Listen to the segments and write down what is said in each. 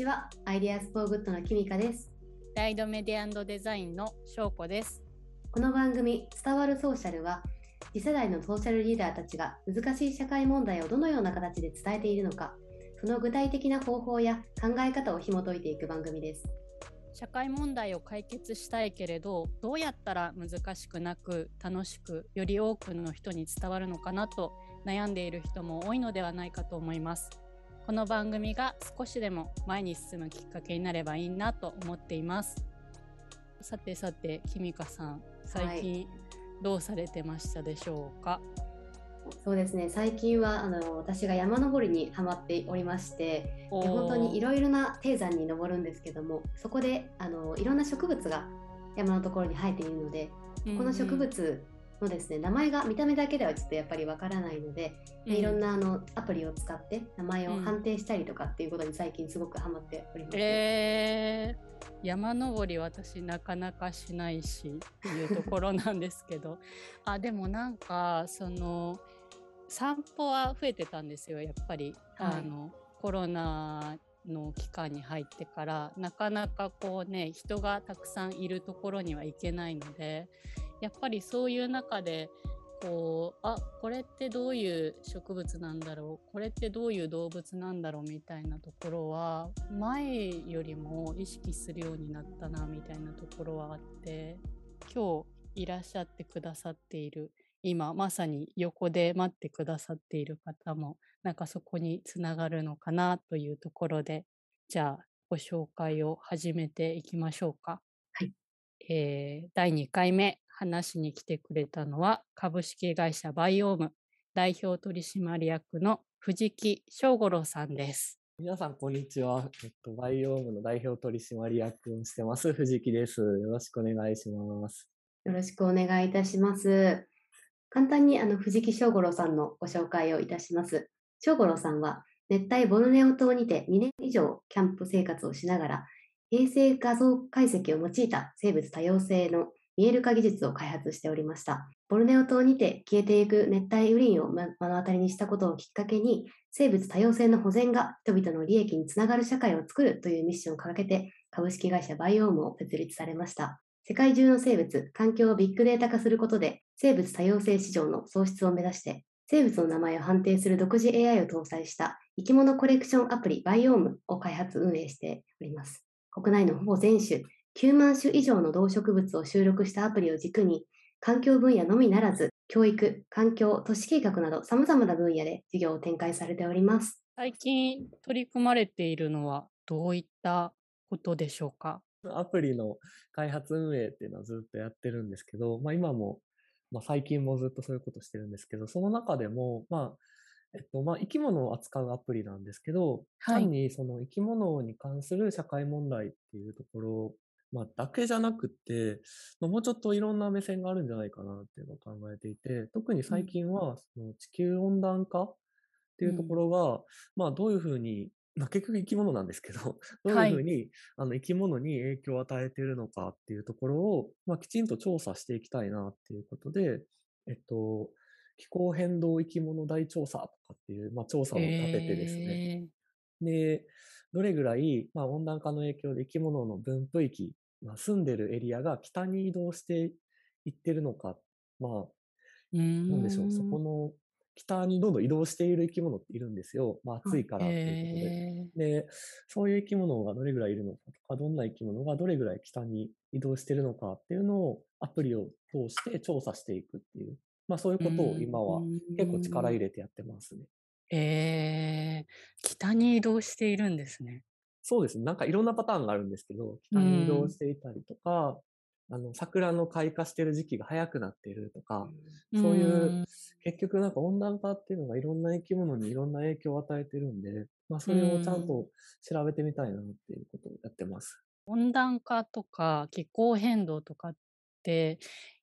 ちは。アイデアスポーグッドのキミカです。ガイドメディアデザインの翔子です。この番組、伝わるソーシャルは、次世代のソーシャルリーダーたちが難しい社会問題をどのような形で伝えているのか、その具体的な方法や考え方を紐解いていく番組です。社会問題を解決したいけれど、どうやったら難しくなく楽しくより多くの人に伝わるのかなと悩んでいる人も多いのではないかと思います。この番組が少しでも前に進むきっかけになればいいなと思っています。さてさて、きみかさん、最近どうされてましたでしょうか、そうですね、最近はあの私が山登りにハマっておりまして、で本当にいろいろな低山に登るんですけども、そこであのいろんな植物が山のところに生えているので、この植物のですね、名前が見た目だけではちょっとやっぱりわからないので、うん。いろんなあのアプリを使って名前を判定したりとかっていうことに最近すごくハマっております。えー、山登り私なかなかしないしっていうところなんですけど。あでもなんかその散歩は増えてたんですよやっぱり、はい。あのコロナの期間に入ってからなかなかこうね人がたくさんいるところには行けないのでやっぱりそういう中でこうあこれってどういう植物なんだろう？これってどういう動物なんだろう？みたいなところは前よりも意識するようになったなみたいなところはあって今日いらっしゃってくださっている今まさに横で待ってくださっている方もなんかそこにつながるのかなというところでじゃあご紹介を始めていきましょうか。はい。えー第2回目話しに来てくれたのは株式会社バイオーム代表取締役の藤木翔五郎さんです。皆さん、こんにちは。えっと、バイオームの代表取締役をしてます、藤木です。よろしくお願いします。よろしくお願いいたします。簡単にあの藤木翔五郎さんのご紹介をいたします。翔五郎さんは熱帯ボルネオ島にて2年以上キャンプ生活をしながら衛星画像解析を用いた生物多様性の見える化技術を開発しておりました。ボルネオ島にて消えていく熱帯雨林を目の当たりにしたことをきっかけに生物多様性の保全が人々の利益につながる社会を作るというミッションを掲げて株式会社バイオームを設立されました。世界中の生物、環境をビッグデータ化することで、生物多様性市場の創出を目指して、生物の名前を判定する独自 AI を搭載した生き物コレクションアプリバイオームを開発運営しております。国内のほぼ全種、9万種以上の動植物を収録したアプリを軸に、環境分野のみならず、教育、環境、都市計画など様々な分野で事業を展開されております。最近取り組まれているのはどういったことでしょうか？アプリの開発運営っていうのはずっとやってるんですけど、まあ今も、まあ最近もずっとそういうことしてるんですけど、その中でも、まあ、えっと、まあ生き物を扱うアプリなんですけど、はい単にその生き物に関する社会問題っていうところ、まあだけじゃなくって、まあもうちょっといろんな目線があるんじゃないかなっていうのを考えていて、特に最近はその地球温暖化っていうところが、まあどういうふうに、まあ結局生き物なんですけど、どうはいいうふうに、あの生き物に影響を与えているのかっていうところを、まあきちんと調査していきたいなっていうことで、えっと、気候変動生き物大調査とかっていう、まあ調査を立ててですね、え。で、どれぐらい、まあ、温暖化の影響で生き物の分布域、まあ、住んでるエリアが北に移動していってるのか、まあ、なんでしょう、そこの北にどんどん移動している生き物っているんですよ。まあ、暑いからっていうことで。えで、そういう生き物がどれぐらいいるのかとか、どんな生き物がどれぐらい北に移動してるのかっていうのをアプリを通して調査していくっていう、まあそういうことを今は結構力入れてやってますね。えー、北に移動しているんですね。そうですね。なんかいろんなパターンがあるんですけど、北に移動していたりとか、あの、桜の開花してる時期が早くなっているとか、そういう、結局なんか温暖化っていうのがいろんな生き物にいろんな影響を与えてるんで、まあそれをちゃんと調べてみたいなっていうことをやってます。温暖化とか気候変動とかって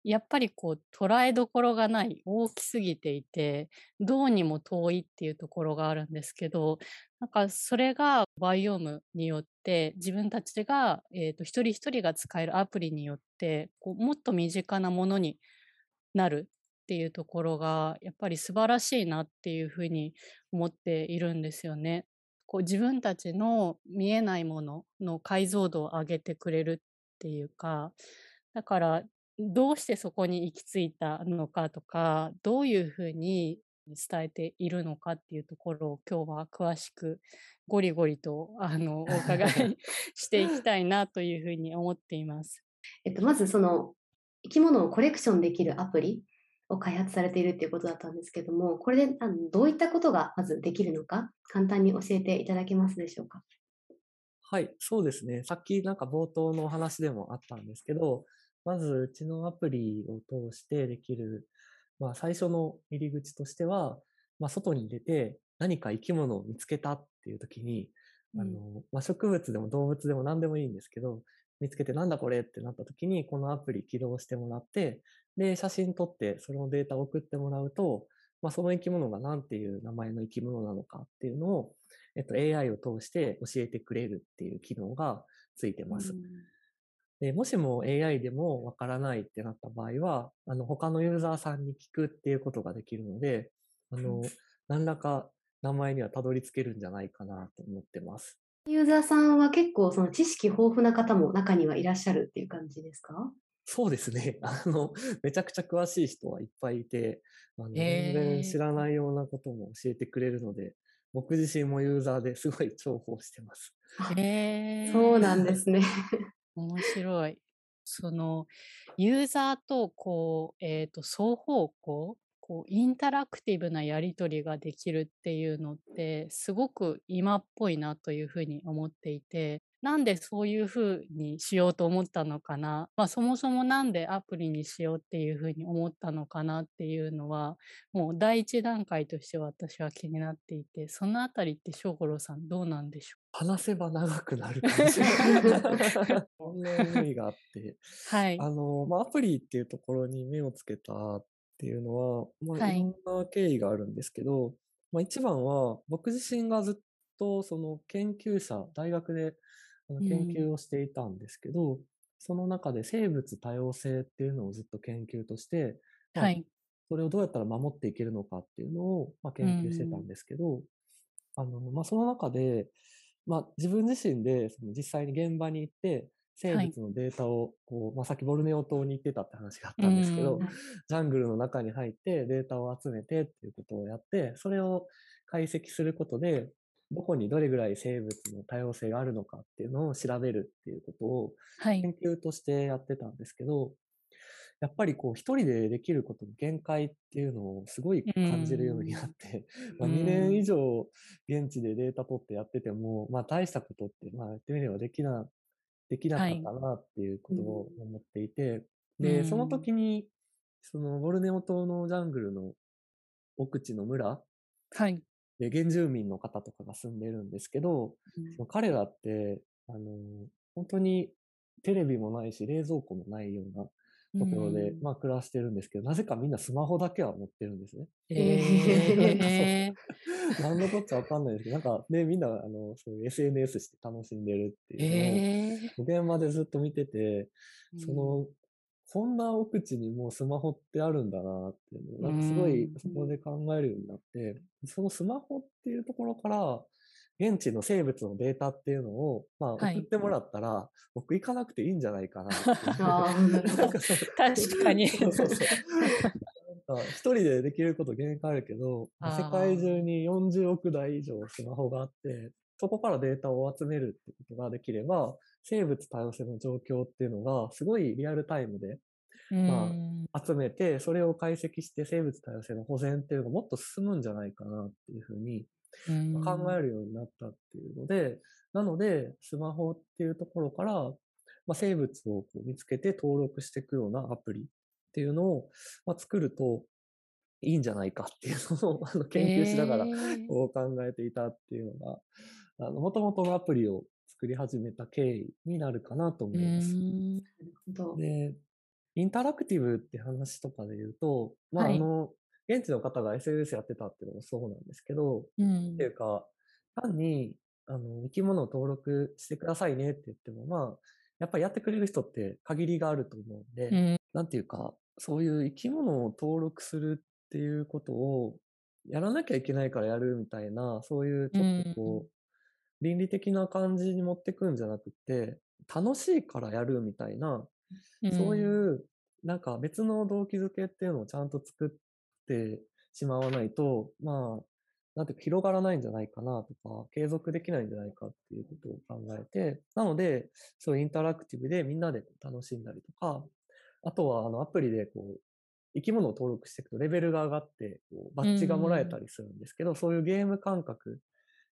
やっぱりこう捉えどころがない大きすぎていてどうにも遠いっていうところがあるんですけどなんかそれがバイオームによって自分たちが、えー、と一人一人が使えるアプリによってこうもっと身近なものになるっていうところがやっぱり素晴らしいなっていうふうに思っているんですよね。こう自分たちの見えないものの解像度を上げてくれるっていうかだからどうしてそこに行き着いたのかとかどういうふうに伝えているのかっていうところを今日は詳しくゴリゴリとあのお伺い していきたいなというふうに思っています。えっと、まずその生き物をコレクションできるアプリを開発されているということだったんですけども、これであのどういったことがまずできるのか、簡単に教えていただけますでしょうか？はい、そうですね。さっきなんか冒頭のお話でもあったんですけど、まずうちのアプリを通してできる、まあ最初の入り口としては、まあ外に出て何か生き物を見つけたっていう時に、あの、まあ、植物でも動物でも何でもいいんですけど、見つけてなんだこれってなった時に、このアプリ起動してもらって、で、写真撮ってそのデータを送ってもらうと、まあ、その生き物が何ていう名前の生き物なのかっていうのを、えっと、AI を通して教えてくれるっていう機能がついてます。でもしも AI でもわからないってなった場合は、あの、他のユーザーさんに聞くっていうことができるので、あの、何らか名前にはたどり着けるんじゃないかなと思ってます。ユーザーさんは結構その知識豊富な方も中にはいらっしゃるっていう感じですか？そうですね。あの、めちゃくちゃ詳しい人はいっぱいいて、あの全然知らないようなことも教えてくれるので、僕自身もユーザーですごい重宝してます。へ そうなんですね。面白い。そのユーザーとこう、えーと双方向こうインタラクティブなやり取りができるっていうのってすごく今っぽいなというふうに思っていてなんでそういうふうにしようと思ったのかな、まあ、そもそもなんでアプリにしようっていうふうに思ったのかなっていうのはもう第一段階として私は気になっていてそのあたりって翔五郎さんどうなんでしょう？話せば長くなるかもしれない。そんな思いがあって、はい、あのまあ、アプリっていうところに目をつけたっていうのは、まあ、い。ろんな経緯があるんですけど、はい、まあ、一番は僕自身がずっとその研究者、大学で研究をしていたんですけど、うん、その中で生物多様性っていうのをずっと研究として、まあ、はい、それをどうやったら守っていけるのかっていうのを、まあ、研究してたんですけど、うん、あのまあ、その中で、まあ、自分自身でその実際に現場に行って生物のデータをこう、はい、まあ、さっきボルネオ島に行ってたって話があったんですけど、ジャングルの中に入ってデータを集めてっていうことをやって、それを解析することで、どこにどれぐらい生物の多様性があるのかっていうのを調べるっていうことを研究としてやってたんですけど、はい、やっぱりこう一人でできることの限界っていうのをすごい感じるようになって、まあ2年以上現地でデータ取ってやってても、まあ大したことってまあやってみればできなできなかったなっていうことを思っていて、はい、で、その時に、そのボルネオ島のジャングルの奥地の村はい。で、原住民の方とかが住んでるんですけど、うん、その彼らって、あの、本当にテレビもないし、冷蔵庫もないようなところで、うん、まあ暮らしてるんですけど、なぜかみんなスマホだけは持ってるんですね。えー、何のこっちゃわかんないですけど、なんかね、みんな、あの、そういう SNS して楽しんでるっていうのを、電話でずっと見てて、その、こんな奥地にもうスマホってあるんだなっていうのを、なんかすごいそこで考えるようになって、そのスマホっていうところから、現地の生物のデータっていうのを、まあ、送ってもらったら、はい、僕行かなくていいんじゃないかな 確かに。そうそうそう。一人でできること限界あるけど、世界中に40億台以上スマホがあって、そこからデータを集めるってことができれば、生物多様性の状況っていうのがすごいリアルタイムで、まあ、集めて、それを解析して生物多様性の保全っていうのがもっと進むんじゃないかなっていうふうに考えるようになったっていうので、なので、スマホっていうところから、まあ、生物をこう見つけて登録していくようなアプリっていうのを、まあ、作るといいんじゃないかっていうのを あの研究しながらこう考えていたっていうのが、あの、元々のアプリを作り始めた経緯になるかなと思います。で、インタラクティブって話とかで言うと、まあ、はい、あの、現地の方が SNS やってたっていうのもそうなんですけど、うん、っていうか、単に、あの、生き物を登録してくださいねって言っても、まあ、やっぱりやってくれる人って限りがあると思うんで、うん、なんていうか、そういう生き物を登録するっていうことをやらなきゃいけないからやるみたいな、そういうちょっとこう、倫理的な感じに持ってくんじゃなくて、楽しいからやるみたいな、そういう、なんか別の動機づけっていうのをちゃんと作ってしまわないと、まあ、なんていうか広がらないんじゃないかなとか、継続できないんじゃないかっていうことを考えて、なので、そういうインタラクティブでみんなで楽しんだりとか、あとはあのアプリでこう、生き物を登録していくとレベルが上がって、こうバッジがもらえたりするんですけど、そういうゲーム感覚、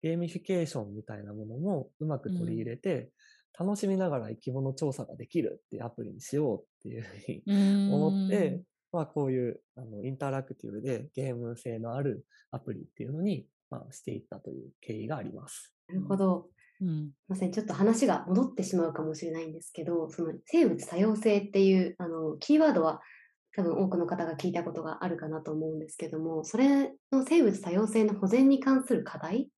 ゲーミフィケーションみたいなものもうまく取り入れて、楽しみながら生き物調査ができるっていうアプリにしようっていうふうに思って、まあこういうあのインタラクティブでゲーム性のあるアプリっていうのに、まあ、していったという経緯があります。なるほど。うん、まさにちょっと話が戻ってしまうかもしれないんですけど、その生物多様性っていうあのキーワードは多分多くの方が聞いたことがあるかなと思うんですけども、それの生物多様性の保全に関する課題、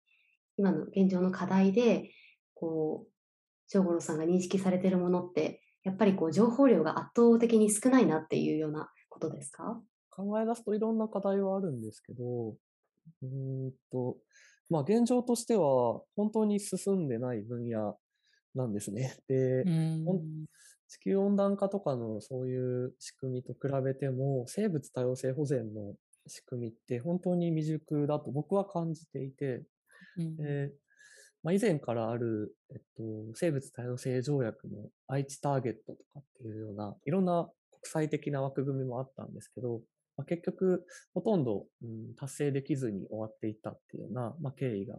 今の現状の課題で、こう、正五郎さんが認識されているものって、やっぱりこう情報量が圧倒的に少ないなっていうようなことですか？考え出すといろんな課題はあるんですけど、うんと、まあ現状としては本当に進んでない分野なんですね。で、地球温暖化とかのそういう仕組みと比べても、生物多様性保全の仕組みって本当に未熟だと僕は感じていて、うん、えまあ、以前からある、えっと、生物多様性条約の愛知ターゲットとかっていうような、いろんな国際的な枠組みもあったんですけど、まあ、結局、ほとんど、うん、達成できずに終わっていったっていうような、まあ、経緯が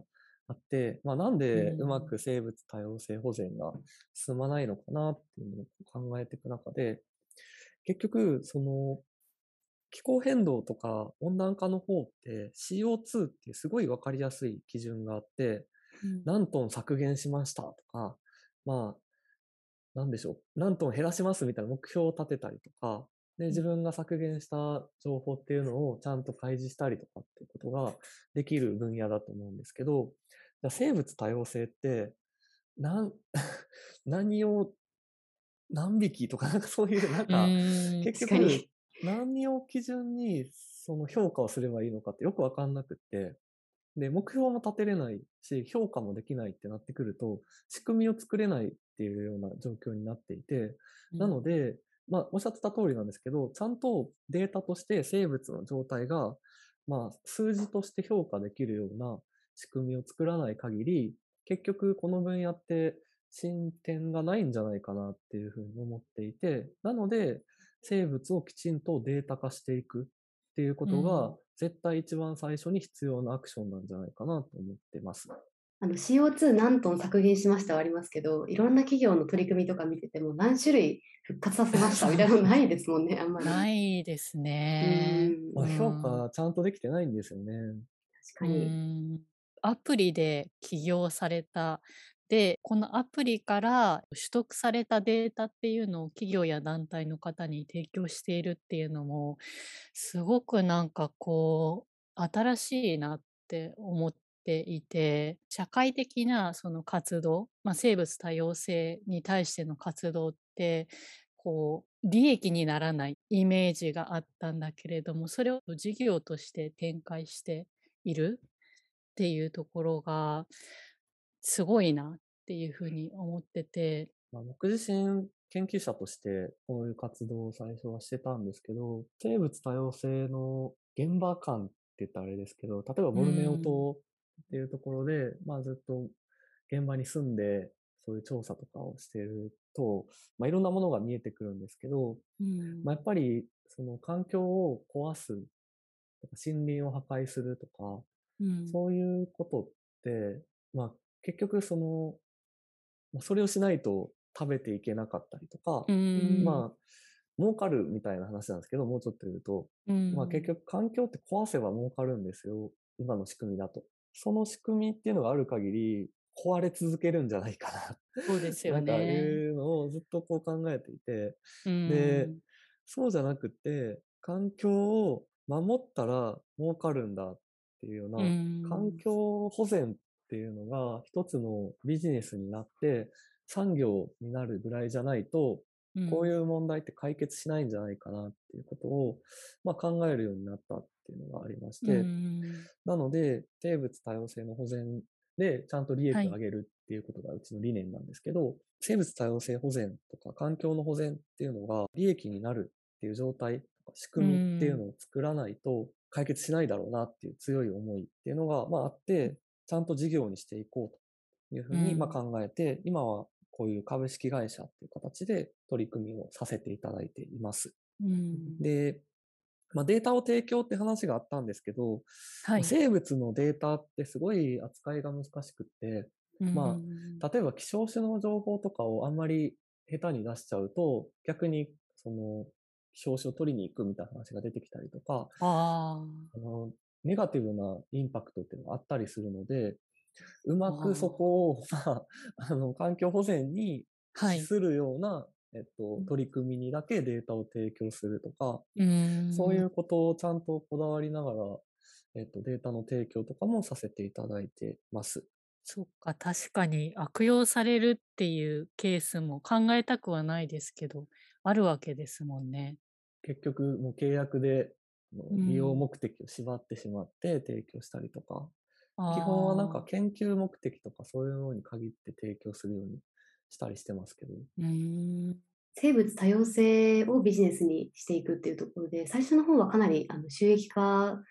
あって、まあ、なんでうまく生物多様性保全が進まないのかなっていうのを考えていく中で、結局、その、気候変動とか温暖化の方って CO2 ってすごいわかりやすい基準があって、うん、何トン削減しましたとか、まあ、なんでしょう、何トン減らしますみたいな目標を立てたりとか、で、自分が削減した情報っていうのをちゃんと開示したりとかっていうことができる分野だと思うんですけど、生物多様性って、なん、何を、何匹とか、なんかそういう、なんか、結局、何を基準にその評価をすればいいのかってよくわかんなくって、で、目標も立てれないし、評価もできないってなってくると、仕組みを作れないっていうような状況になっていて、なので、まあ、おっしゃってた通りなんですけど、ちゃんとデータとして生物の状態が、まあ、数字として評価できるような仕組みを作らない限り、結局この分野って進展がないんじゃないかなっていうふうに思っていて、なので、生物をきちんとデータ化していくっていうことが、絶対一番最初に必要なアクションなんじゃないかなと思ってます。あの CO2 何トン削減しましたはありますけど、いろんな企業の取り組みとか見てても何種類復活させましたみたいなのないですもんね、あんまり。ないですね。まあ、評価ちゃんとできてないんですよね。確かに。アプリで起業されたでこのアプリから取得されたデータっていうのを企業や団体の方に提供しているっていうのもすごくなんかこう新しいなって思っていて社会的なその活動、まあ、生物多様性に対しての活動ってこう利益にならないイメージがあったんだけれどもそれを事業として展開しているっていうところがすごいなっていうふうに思ってて。まあ、僕自身研究者としてこういう活動を最初はしてたんですけど、生物多様性の現場感って言ったらあれですけど、例えばボルネオ島っていうところで、まあずっと現場に住んで、そういう調査とかをしてると、まあいろんなものが見えてくるんですけど、うん、まあやっぱりその環境を壊すとか森林を破壊するとか、うん、そういうことって、まあ結局その、それをしないと食べていけなかったりとか、まあ、儲かるみたいな話なんですけど、もうちょっと言うと、まあ結局環境って壊せば儲かるんですよ。今の仕組みだと。その仕組みっていうのがある限り、壊れ続けるんじゃないかな。そうですよね。なんかいうのをずっとこう考えていて、で、そうじゃなくて、環境を守ったら儲かるんだっていうような、環境保全っていうのが一つのビジネスになって産業になるぐらいじゃないと、こういう問題って解決しないんじゃないかなっていうことを、まあ、考えるようになったっていうのがありまして、なので生物多様性の保全でちゃんと利益を上げるっていうことがうちの理念なんですけど、はい、生物多様性保全とか環境の保全っていうのが利益になるっていう状態とか仕組みっていうのを作らないと解決しないだろうなっていう強い思いっていうのが、まあ、あって、ちゃんと事業にしていこうというふうにま考えて、今はこういう株式会社っていう形で取り組みをさせていただいています。うん、で、まあ、データを提供って話があったんですけど、はい、生物のデータってすごい扱いが難しくって、まあ、例えば希少種の情報とかをあんまり下手に出しちゃうと、逆にその希少種を取りに行くみたいな話が出てきたりとか、あのネガティブなインパクトっていうのがあったりするので、うまくそこを、まあ、あの、環境保全に資するような、はい、えっと、取り組みにだけデータを提供するとか、うそういうことをちゃんとこだわりながら、えっと、データの提供とかもさせていただいてます。そっか、確かに悪用されるっていうケースも考えたくはないですけど、あるわけですもんね。結局、もう契約で利用目的を縛ってしまって提供したりとか、基本はなんか研究目的とかそういうのに限って提供するようにしたりしてますけど。生物多様性をビジネスにしていくっていうところで、最初の方はかなりあの収益化っ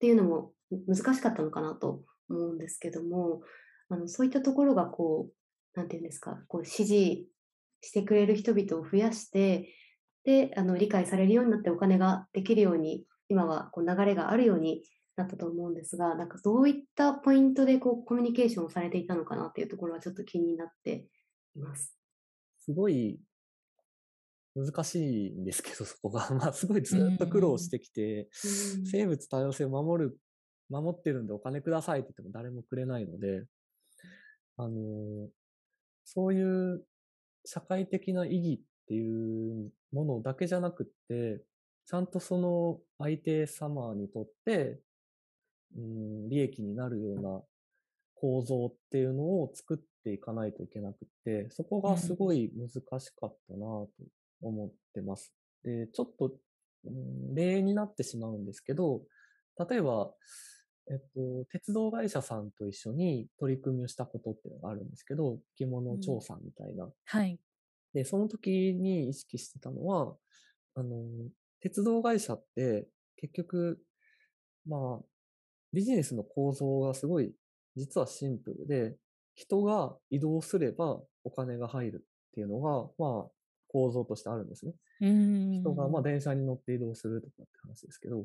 ていうのも難しかったのかなと思うんですけども、あのそういったところがこう、なんていうんですか、こう支持してくれる人々を増やして、で、あの理解されるようになってお金ができるように、今はこう流れがあるようにだったと思うんですが、なんかどういったポイントでこうコミュニケーションをされていたのかなっていうところはちょっと気になっています。すごい難しいんですけど、そこが。まあ、すごいずっと苦労してきて、生物多様性を守る、守ってるんでお金くださいって言っても誰もくれないので、あの、そういう社会的な意義っていうものだけじゃなくって、ちゃんとその相手様にとってうん、利益になるような構造っていうのを作っていかないといけなくて、そこがすごい難しかったなと思ってます。で、ちょっと、うん、例になってしまうんですけど、例えば、えっと、鉄道会社さんと一緒に取り組みをしたことっていうのがあるんですけど、着物調査みたいな。うん、はい。で、その時に意識してたのは、あの、鉄道会社って結局、まあ、ビジネスの構造がすごい実はシンプルで、人が移動すればお金が入るっていうのが、まあ、構造としてあるんですね。人が、まあ、電車に乗って移動するとかって話ですけど、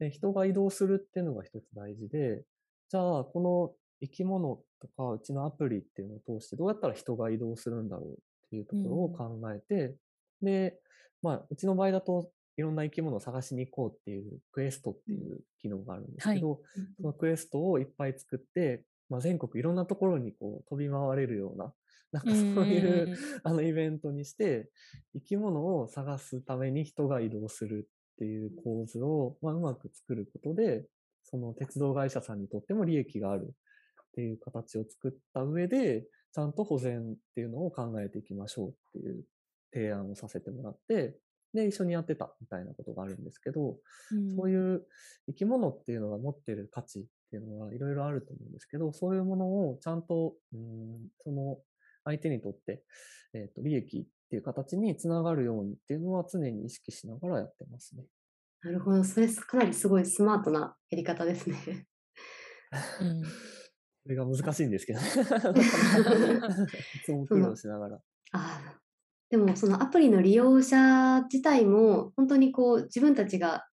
で人が移動するっていうのが一つ大事で、じゃあ、この生き物とか、うちのアプリっていうのを通してどうやったら人が移動するんだろうっていうところを考えて、で、まあ、うちの場合だといろんな生き物を探しに行こうっていうクエストっていう機能があるんですけど、はい、そのクエストをいっぱい作って、まあ、全国いろんなところにこう飛び回れるような、なんかそういうあのイベントにして、生き物を探すために人が移動するっていう構図を、まあ、うまく作ることで、その鉄道会社さんにとっても利益があるっていう形を作った上で、ちゃんと保全っていうのを考えていきましょうっていう提案をさせてもらって、で、一緒にやってたみたいなことがあるんですけど、うん、そういう生き物っていうのが持ってる価値っていうのはいろいろあると思うんですけど、そういうものをちゃんと、うん、その相手にとって、えっ、ー、と、利益っていう形につながるようにっていうのは常に意識しながらやってますね。なるほど。それかなりすごいスマートなやり方ですね。うん、それが難しいんですけどね。いつも苦労しながら。ああ、でもそのアプリの利用者自体も本当にこう自分たちが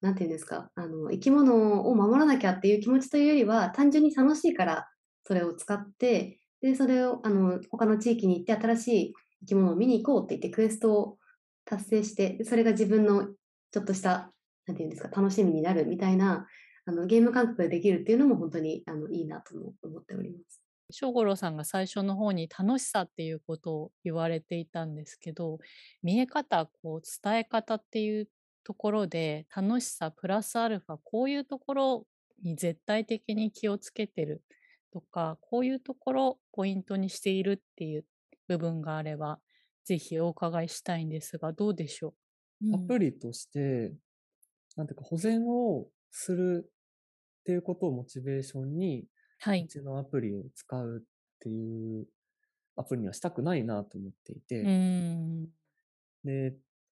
何て言うんですかあの生き物を守らなきゃっていう気持ちというよりは単純に楽しいからそれを使ってでそれをあの他の地域に行って新しい生き物を見に行こうって言ってクエストを達成してそれが自分のちょっとした何て言うんですか楽しみになるみたいなあのゲーム感覚でできるっていうのも本当にあのいいなとも思っております。正五郎さんが最初の方に楽しさっていうことを言われていたんですけど見え方こう伝え方っていうところで楽しさプラスアルファこういうところに絶対的に気をつけてるとかこういうところポイントにしているっていう部分があればぜひお伺いしたいんですがどうでしょう、アプリとしてなんていうか保全をするっていうことをモチベーションにはい。うちのアプリを使うっていうアプリにはしたくないなと思っていて、うん。で、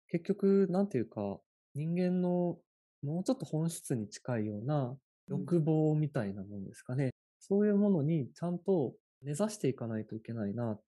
結局、なんていうか、人間のもうちょっと本質に近いような欲望みたいなものですかね。そういうものにちゃんと根ざしていかないといけないな。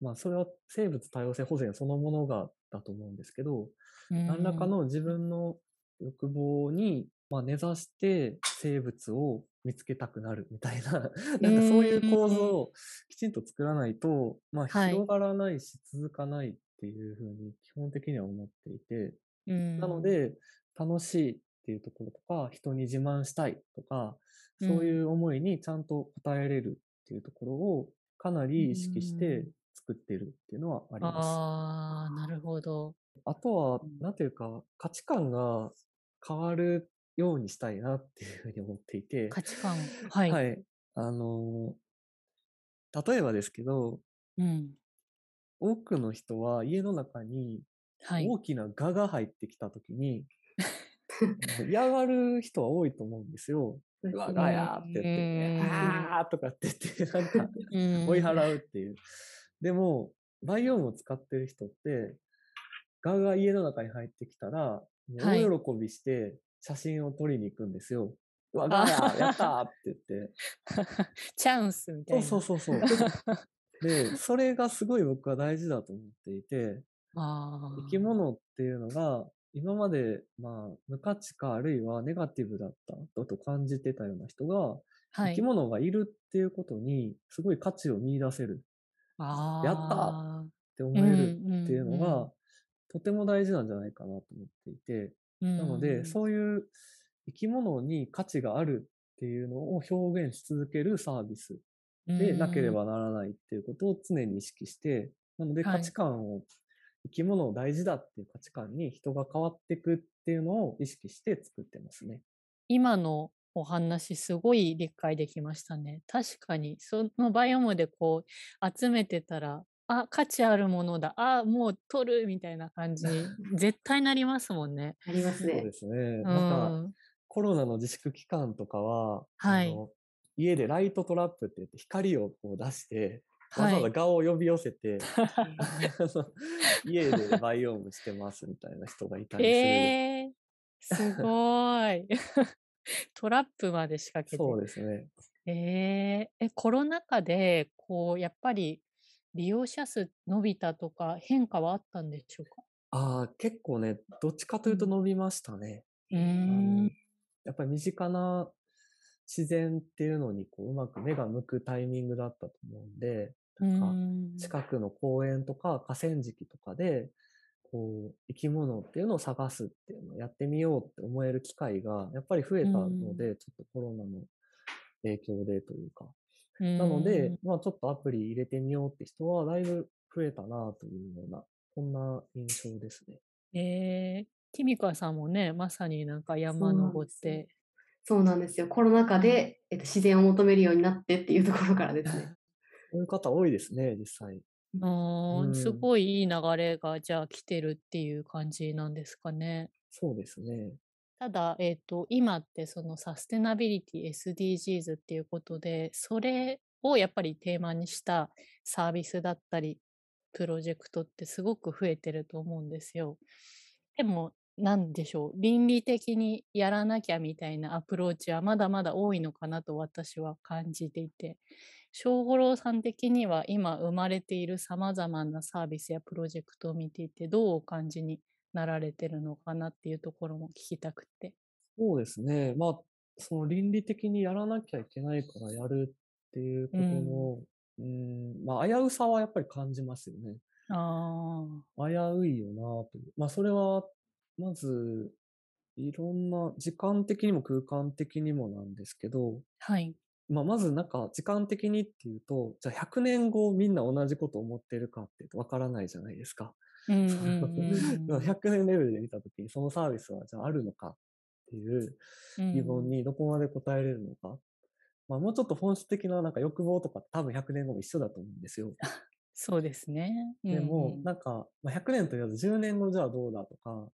まあ、それは生物多様性保全そのものがだと思うんですけど、何らかの自分の欲望に、まあ、根ざして生物を見つけたくなるみたいな、なんかそういう構造をきちんと作らないと、まあ、はい。広がらないし続かないっていうふうに基本的には思っていて、うん、なので、楽しいっていうところとか、人に自慢したいとか、そういう思いにちゃんと応えれるっていうところをかなり意識して作ってるっていうのはあります。ああ、なるほど。あとはうん、なんていうか、価値観が変わるようにしたいなっていうふうに思っていて、価値観。はい。はい。あのー、例えばですけど、うん。多くの人は家の中にはい。大きな蛾が入ってきたときに、嫌がる人は多いと思うんですよ。うわ、ガヤーって言って、うんあーとかって言って、なんかうん追い払うっていう。でも、バイオームを使ってる人って、蛾が家の中に入ってきたら、はい大喜びして写真を撮りに行くんですよ。うわ、ガヤーやったーって言って。チャンスみたいそうな。そうそうそう。で、それがすごい僕は大事だと思っていて、生き物っていうのが、今まで、まあ、無価値かあるいはネガティブだっただと感じてたような人が、はい生き。物がいるっていうことに、すごい価値を見出せるあやったーって思えるうんっていうのうんが、とても大事なんじゃないかなと思っていて、うんなので、そういう生き物に価値があるっていうのを表現し続けるサービスでなければならないっていうことを常に意識して、なのではい価値観を、生き物を大事だっていう価値観に人が変わっていくっていうのを意識して作ってますね。今のお話すごい理解できましたね。確かにそのバイオームでこう集めてたらあ価値あるものだあもう取るみたいな感じに絶対なりますもんね。ありますねそうで。すね。うなんか、ん、コロナの自粛期間とかは、はいあの家でライトトラップって言って光をこう出して、わはいざわざ顔を呼び寄せて、あの家でバイオームしてますみたいな人がいたりする。えー、すごい。トラップまで仕掛けて。そうですね。えー、えコロナ禍でこうやっぱり利用者数伸びたとか変化はあったんでしょうか？ああ、結構ね、どっちかというと伸びましたね。うん。やっぱり身近な自然っていうのにこううまく目が向くタイミングだったと思うんで、うなんかん。近くの公園とか河川敷とかで、こう生き物っていうのを探すっていうのをやってみようって思える機会がやっぱり増えたので、ちょっとコロナの影響でというか。なので、まあちょっとアプリ入れてみようって人はだいぶ増えたなというような、そんな印象ですね。えー、キミカさんもねまさになんか山登ってそうなんですよ。コロナ禍で、えっと、自然を求めるようになってっていうところからですね。そういう方多いですね、実際。うーんすうんごいいい流れがじゃあ来てるっていう感じなんですかね。そうですね。ただ、えっと今ってそのサステナビリティ SDGs っていうことでそれをやっぱりテーマにしたサービスだったりプロジェクトってすごく増えてると思うんですよ。でもなんでしょう倫理的にやらなきゃみたいなアプローチはまだまだ多いのかなと私は感じていて正五郎さん的には今生まれているさまざまなサービスやプロジェクトを見ていてどうお感じになられてるのかなっていうところも聞きたくて。そうですね。まあ、その倫理的にやらなきゃいけないからやるっていうことの、うん、まあ、危うさはやっぱり感じますよね。ああ、危ういよなという。まあ、それは、まず、いろんな、時間的にも空間的にもなんですけど、はい。まあ、まずなんか時間的にっていうと、じゃあ100年後みんな同じこと思ってるかっていうとわからないじゃないですか。うんうんうんうん 100年レベルで見たときにそのサービスはじゃああるのかっていううん疑問にどこまで答えれるのか。まあもうちょっと本質的ななんか欲望とか多分100年後も一緒だと思うんですよ。そうですね。でもうんなんか、まあ、100年と言わず10年後じゃあどうだとか、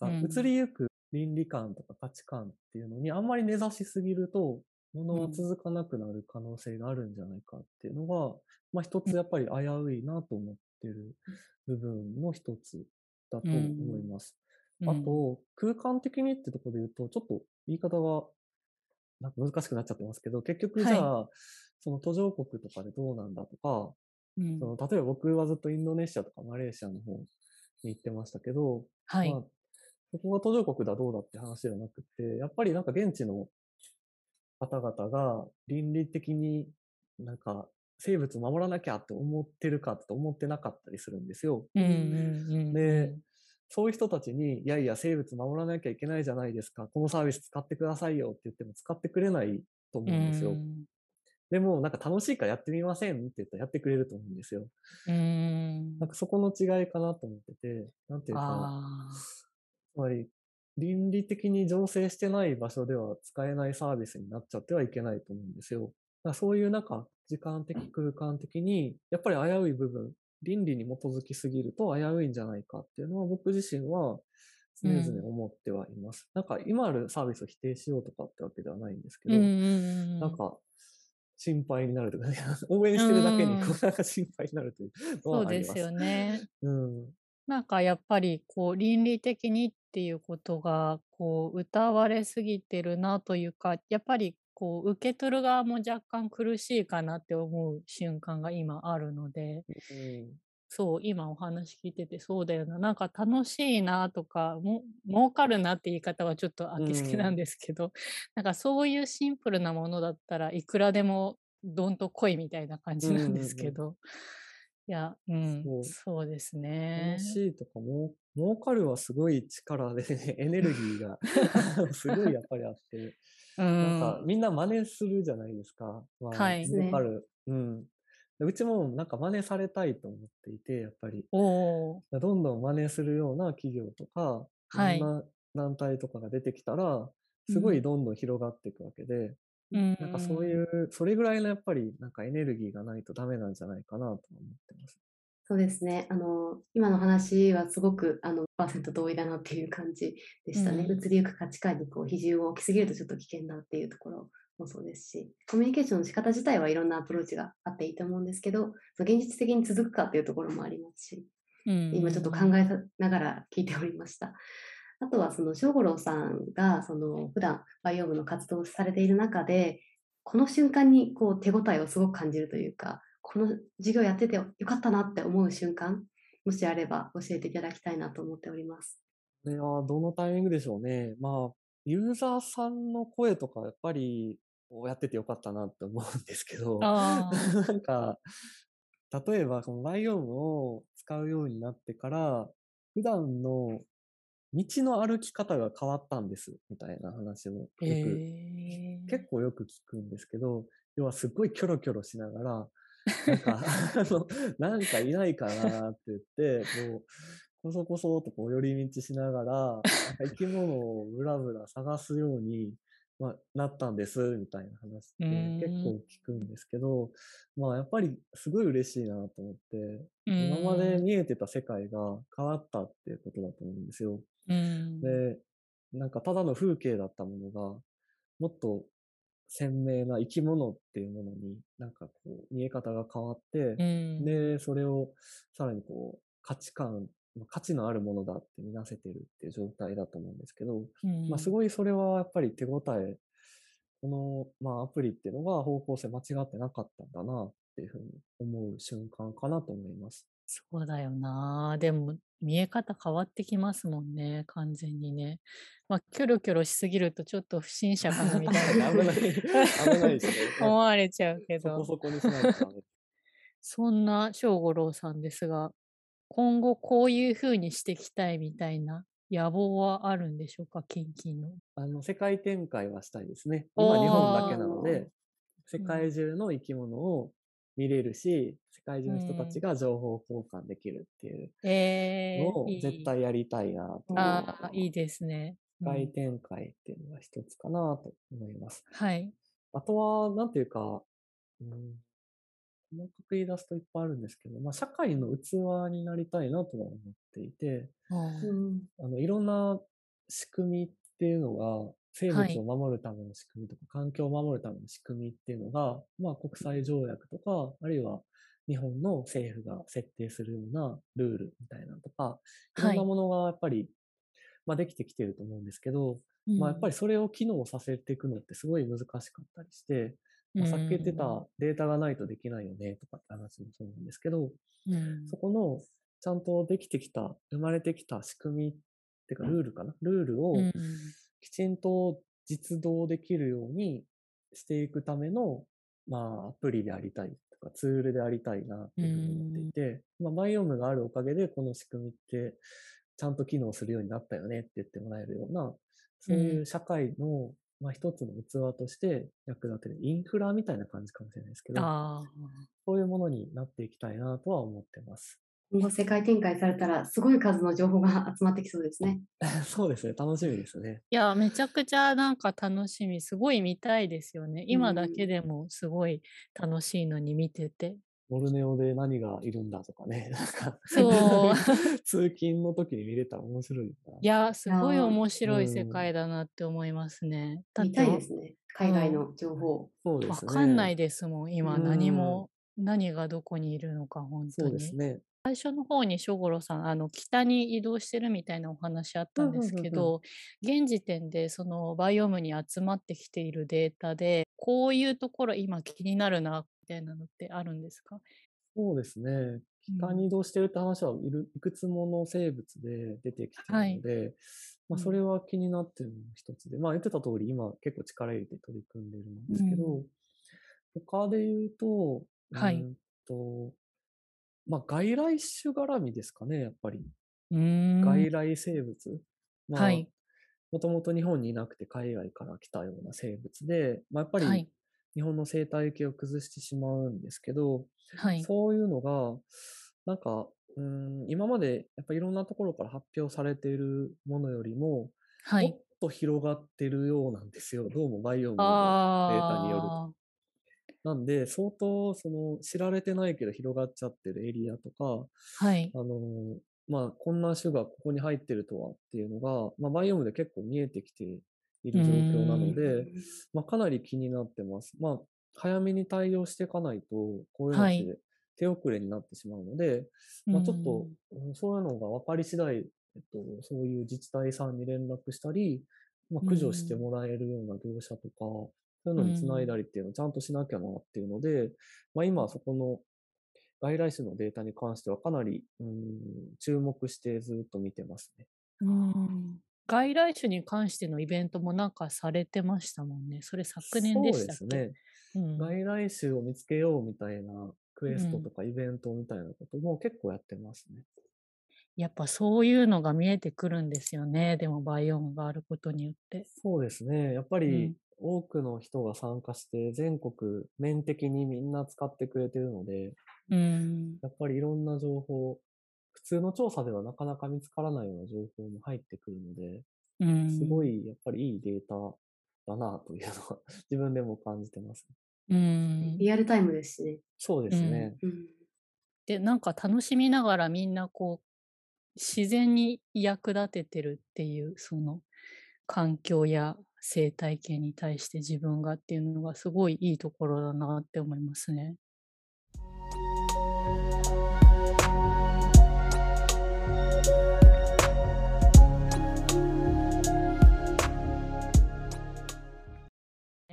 なんうんか移りゆく倫理観とか価値観っていうのにあんまり根ざしすぎると、ものは続かなくなる可能性があるんじゃないかっていうのが、まあ一つやっぱり危ういなと思ってる部分の一つだと思います。あと、空間的にってところで言うと、ちょっと言い方がなんか難しくなっちゃってますけど、結局じゃあ、はい、その途上国とかでどうなんだとか、うん、その例えば僕はずっとインドネシアとかマレーシアの方に行ってましたけど、はい、まあ、そこが途上国だどうだって話ではなくて、やっぱりなんか現地の方々が倫理的になんか生物守らなきゃって思ってるかって思ってなかったりするんですよ。うんうんうん、で、そういう人たちに、いやいや、生物守らなきゃいけないじゃないですか。このサービス使ってくださいよって言っても使ってくれないと思うんですよ。でも、なんか楽しいからやってみませんって言ったらやってくれると思うんですよ。なんかそこの違いかなと思ってて、なんていうか、つまり、倫理的に醸成してない場所では使えないサービスになっちゃってはいけないと思うんですよ。そういうなんか時間的空間的に、やっぱり危うい部分倫理に基づきすぎると危ういんじゃないかっていうのは僕自身は常々思ってはいます。うん、なんか今あるサービスを否定しようとかってわけではないんですけど、なんか心配になるとかね、応援してるだけにこうなんか心配になるというのはあります。そうですよね。うん、なんかやっぱりこう倫理的にっていうことがこう歌われすぎてるなというか、やっぱりこう受け取る側も若干苦しいかなって思う瞬間が今あるので、うん、そう今お話聞いててそうだよな。なんか楽しいなとかも儲かるなって言い方はちょっと飽き好きなん。ですけど、うん、なんかそういうシンプルなものだったらいくらでもどんと来いみたいな感じなんですけど、うんうん。うん、いや、うん、そう。ですね。楽しいとかも儲かるはすごい力で、ね、エネルギーが すごいやっぱりあって。なんかみんな真似するじゃないですか。まあ、はい。儲かる。うん。うちもなんか真似されたいと思っていて、やっぱり。どんどん真似するような企業とか、はい、いろんな団体とかが出てきたら、すごいどんどん広がっていくわけで、うん、なんかそういう、それぐらいのやっぱりなんかエネルギーがないとダメなんじゃないかなと思ってます。そうですね。あの、今の話はすごく、あの、パーセント同意だなっていう感じでしたね。うん、移りゆく価値観にこう比重を置きすぎるとちょっと危険だっていうところもそうですし、コミュニケーションの仕方自体はいろんなアプローチがあっていいと思うんですけど、現実的に続くかっていうところもありますし、うん、今ちょっと考えながら聞いておりました。あとはその正五郎さんがその普段バイオームの活動をされている中で、この瞬間にこう手応えをすごく感じるというか、この授業やっててよかったなって思う瞬間、もしあれば教えていただきたいなと思っております。これはどのタイミングでしょうね。まあ、ユーザーさんの声とか、やっぱり、やっててよかったなって思うんですけど、なんか、例えば、このバイオームを使うようになってから、普段の道の歩き方が変わったんです、みたいな話もよく、えー、結構よく聞くんですけど、要はすっごいキョロキョロしながら、なんか、あの、なんかいないかなって言って、こう、こそこそとこう寄り道しながら、生き物をブラブラ探すように、まあ、なったんです、みたいな話って結構聞くんですけど、まあやっぱりすごい嬉しいなと思って、今まで見えてた世界が変わったっていうことだと思うんですよ。で、なんかただの風景だったものが、もっと鮮明な生き物っていうものになんかこう見え方が変わって、うん、で、それをさらにこう価値観、価値のあるものだって見なせてるっていう状態だと思うんですけど、うん、まあすごいそれはやっぱり手応え、この、まあ、アプリっていうのが方向性間違ってなかったんだなっていうふうに思う瞬間かなと思います。そうだよな。でも見え方変わってきますもんね、完全にね。まあ、キョロキョロしすぎるとちょっと不審者かなみたいな。危ない。危ないですね。思われちゃうけど。そこそこにしないとダメ。そんな正五郎さんですが、今後こういうふうにしていきたいみたいな野望はあるんでしょうか、キンキンの。あの、世界展開はしたいですね。今日本だけなので、世界中の生き物を見れるし、世界中の人たちが情報交換できるっていうのを絶対やりたいなと思います。ああ、いいですね。世界展開っていうのが一つかなと思います。はい。あとは、なんていうか、うん、細かく言い出すといっぱいあるんですけど、まあ、社会の器になりたいなとは思っていて、うん、あのいろんな仕組みっていうのが生物を守るための仕組みとか、環境を守るための仕組みっていうのが、まあ国際条約とか、あるいは日本の政府が設定するようなルールみたいなのとか、いろんなものがやっぱり、まあできてきてると思うんですけど、まあやっぱりそれを機能させていくのってすごい難しかったりして、まあ、さっき言ってたデータがないとできないよねとかって話もそうなんですけど、うん。そこのちゃんとできてきた、生まれてきた仕組みっていうかルールかなルールをうんきちんと実動できるようにしていくための、まあアプリでありたいとかツールでありたいなっていうふうに思っていて、まあバイオームがあるおかげでこの仕組みってちゃんと機能するようになったよねって言ってもらえるような、そういう社会の、まあ一つの器として役立てるインフラみたいな感じかもしれないですけど、あ。そういうものになっていきたいなとは思ってます。今後世界展開されたら、すごい数の情報が集まってきそうですね。そうですね、楽しみですね。いや、めちゃくちゃなんか楽しみ、すごい見たいですよね。今だけでもすごい楽しいのに見てて。ボルネオで何がいるんだとかね、なんかそう通勤の時に見れたら面白いな。いや、すごい面白い世うん界だなって思いますね。見てたいですね。海外の情報。うですね。かんないですもん、今うん何も、何がどこにいるのか、本当そうですに。ね。最初の方にしごろさん、あの北に移動してるみたいなお話あったんですけど、現時点でそのバイオームに集まってきているデータで、こういうところ今気になるな、みたいなのってあるんですか？そうですね。北に移動してるって話はいるいくつもの生物で出てきてるので、まあ、うん。それは気になってるのも一つで、まあ言ってた通り今結構力入れて取り組んでるんですけど、う他で言うと、はい。と、まあ外来種絡みですかね、やっぱり。外来生物。まあはいもともと日本にいなくて海外から来たような生物で、まあ、やっぱりはい日本の生態系を崩してしまうんですけど、はい。そういうのが、なんか、うん、今までやっぱいろんなところから発表されているものよりも、はいもっ。と広がってるようなんですよ。どうもバイオームのデータによると。あなんで、相当、その、知られてないけど広がっちゃってるエリアとか、あ、はい。あの、まあ、こんな種がここに入ってるとはっていうのが、まあ、バイオームで結構見えてきている状況なので、まあ、かなり気になってます。まあ、早めに対応していかないと、こういうのっはいて手遅れになってしまうので、まあ、ちょっと、うんそういうのが分かり次第、えっと、そういう自治体さんに連絡したり、まあ、駆除してもらえるような業者とか、そういうのにつないだりっていうのをちゃんとしなきゃなっていうので、まあ、今そこの外来種のデータに関してはかなり、うん、注目してずっと見てますね。うん外来種に関してのイベントもなんかされてましたもんね。それ昨年でしたっけ？そうですね。うん外来種を見つけようみたいなクエストとかイベントみたいなことも結構やってますね。やっぱそういうのが見えてくるんですよね。でもバイオームがあることによって。そうですね。やっぱうんり多くの人が参加して全国面的にみんな使ってくれてるので、うん。やっぱりいろんな情報、普通の調査ではなかなか見つからないような情報も入ってくるので、うん、すごいやっぱりいいデータだなというのは 自分でも感じてます。うん。リアルタイムですしね。そうですね。うんで、なんか楽しみながらみんなこう、自然に役立ててるっていう、その環境や生態系に対して自分がっていうのがすごいいいところだなって思いますね。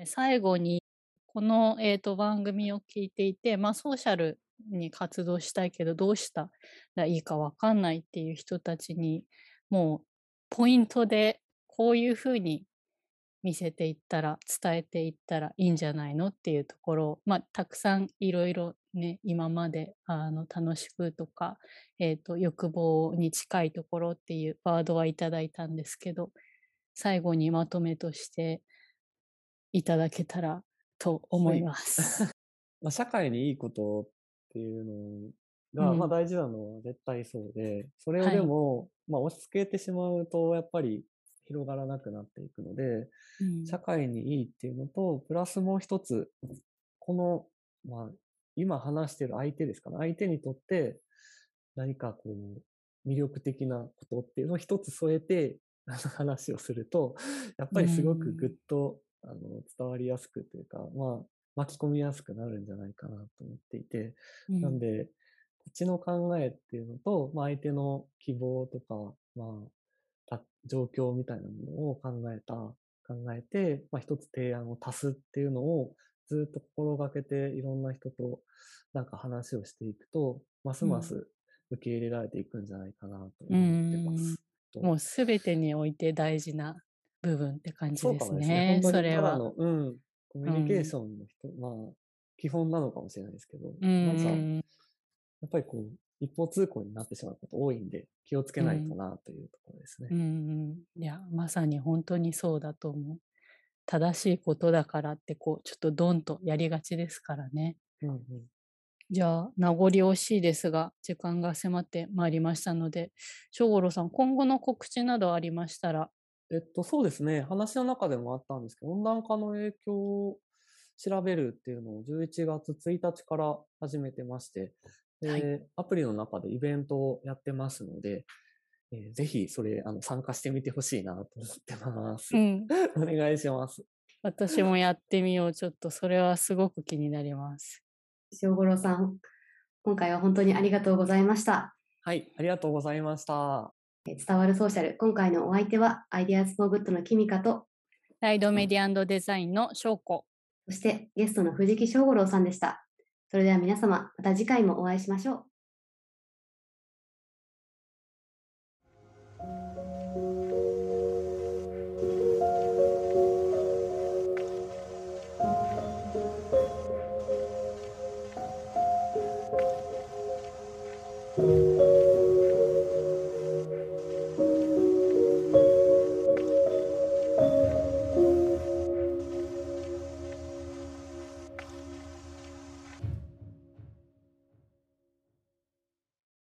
最後にこの、えー、と番組を聞いていて、まあ、ソーシャルに活動したいけどどうしたらいいか分かんないっていう人たちにもうポイントでこういうふうに見せていったら伝えていったらいいんじゃないのっていうところを、まあ、たくさんいろいろね今まであの楽しくとか、えー、と欲望に近いところっていうワードはいただいたんですけど最後にまとめとしていただけたらと思います。まあ、社会にいいことっていうのが、うんまあ大事なのは絶対そうで、それをはい。でも、まあ押し付けてしまうと、やっぱり広がらなくなっていくので、うん。社会にいいっていうのと、プラスもう一つ、この、まあ、今話してる相手ですかね。相手にとって何かこう、魅力的なことっていうのを一つ添えて 話をすると、やっぱりすごくぐっと、あの伝わりやすくというか、まあ、巻き込みやすくなるんじゃないかなと思っていて、うん。なんで、こっちの考えっていうのと、まあ、相手の希望とか、まあ、た状況みたいなものを考えた、考えて、まあ、一つ提案を足すっていうのをずっと心がけていろんな人となんか話をしていくと、ますます受け入れられていくんじゃないかなと思ってます。ともうすべてにおいて大事な部分って感じですね。それは。うん、コミュニケーションの人、まあ、基本なのかもしれないですけど、うなんか、やん。っぱりこう、一方通行になってしまうこと多いんで、気をつけないとなというところですね。うんうん。いや、まさに本当にそうだと思う。正しいことだからって、こう、ちょっとドンとやりがちですからね。うんうんじゃあ、名残惜しいですが、時間が迫ってまいりましたので、正五郎さん、今後の告知などありましたら、えっと、そうですね。話の中でもあったんですけど、温暖化の影響を調べるっていうのを11月1日から始めてまして、ではいアプリの中でイベントをやってますので、えーぜひそれあの参加してみてほしいなと思ってます。うん、お願いします。私もやってみよう。ちょっとそれはすごく気になります。翔五郎さん、今回は本当にありがとうございました。はい、ありがとうございました。え伝わるソーシャル、今回のお相手は、 IDEAS FOR GOOD のキミカと、ライトメディデザインの翔子。そしてゲストの藤木翔五郎さんでした。それでは皆様、また次回もお会いしましょう。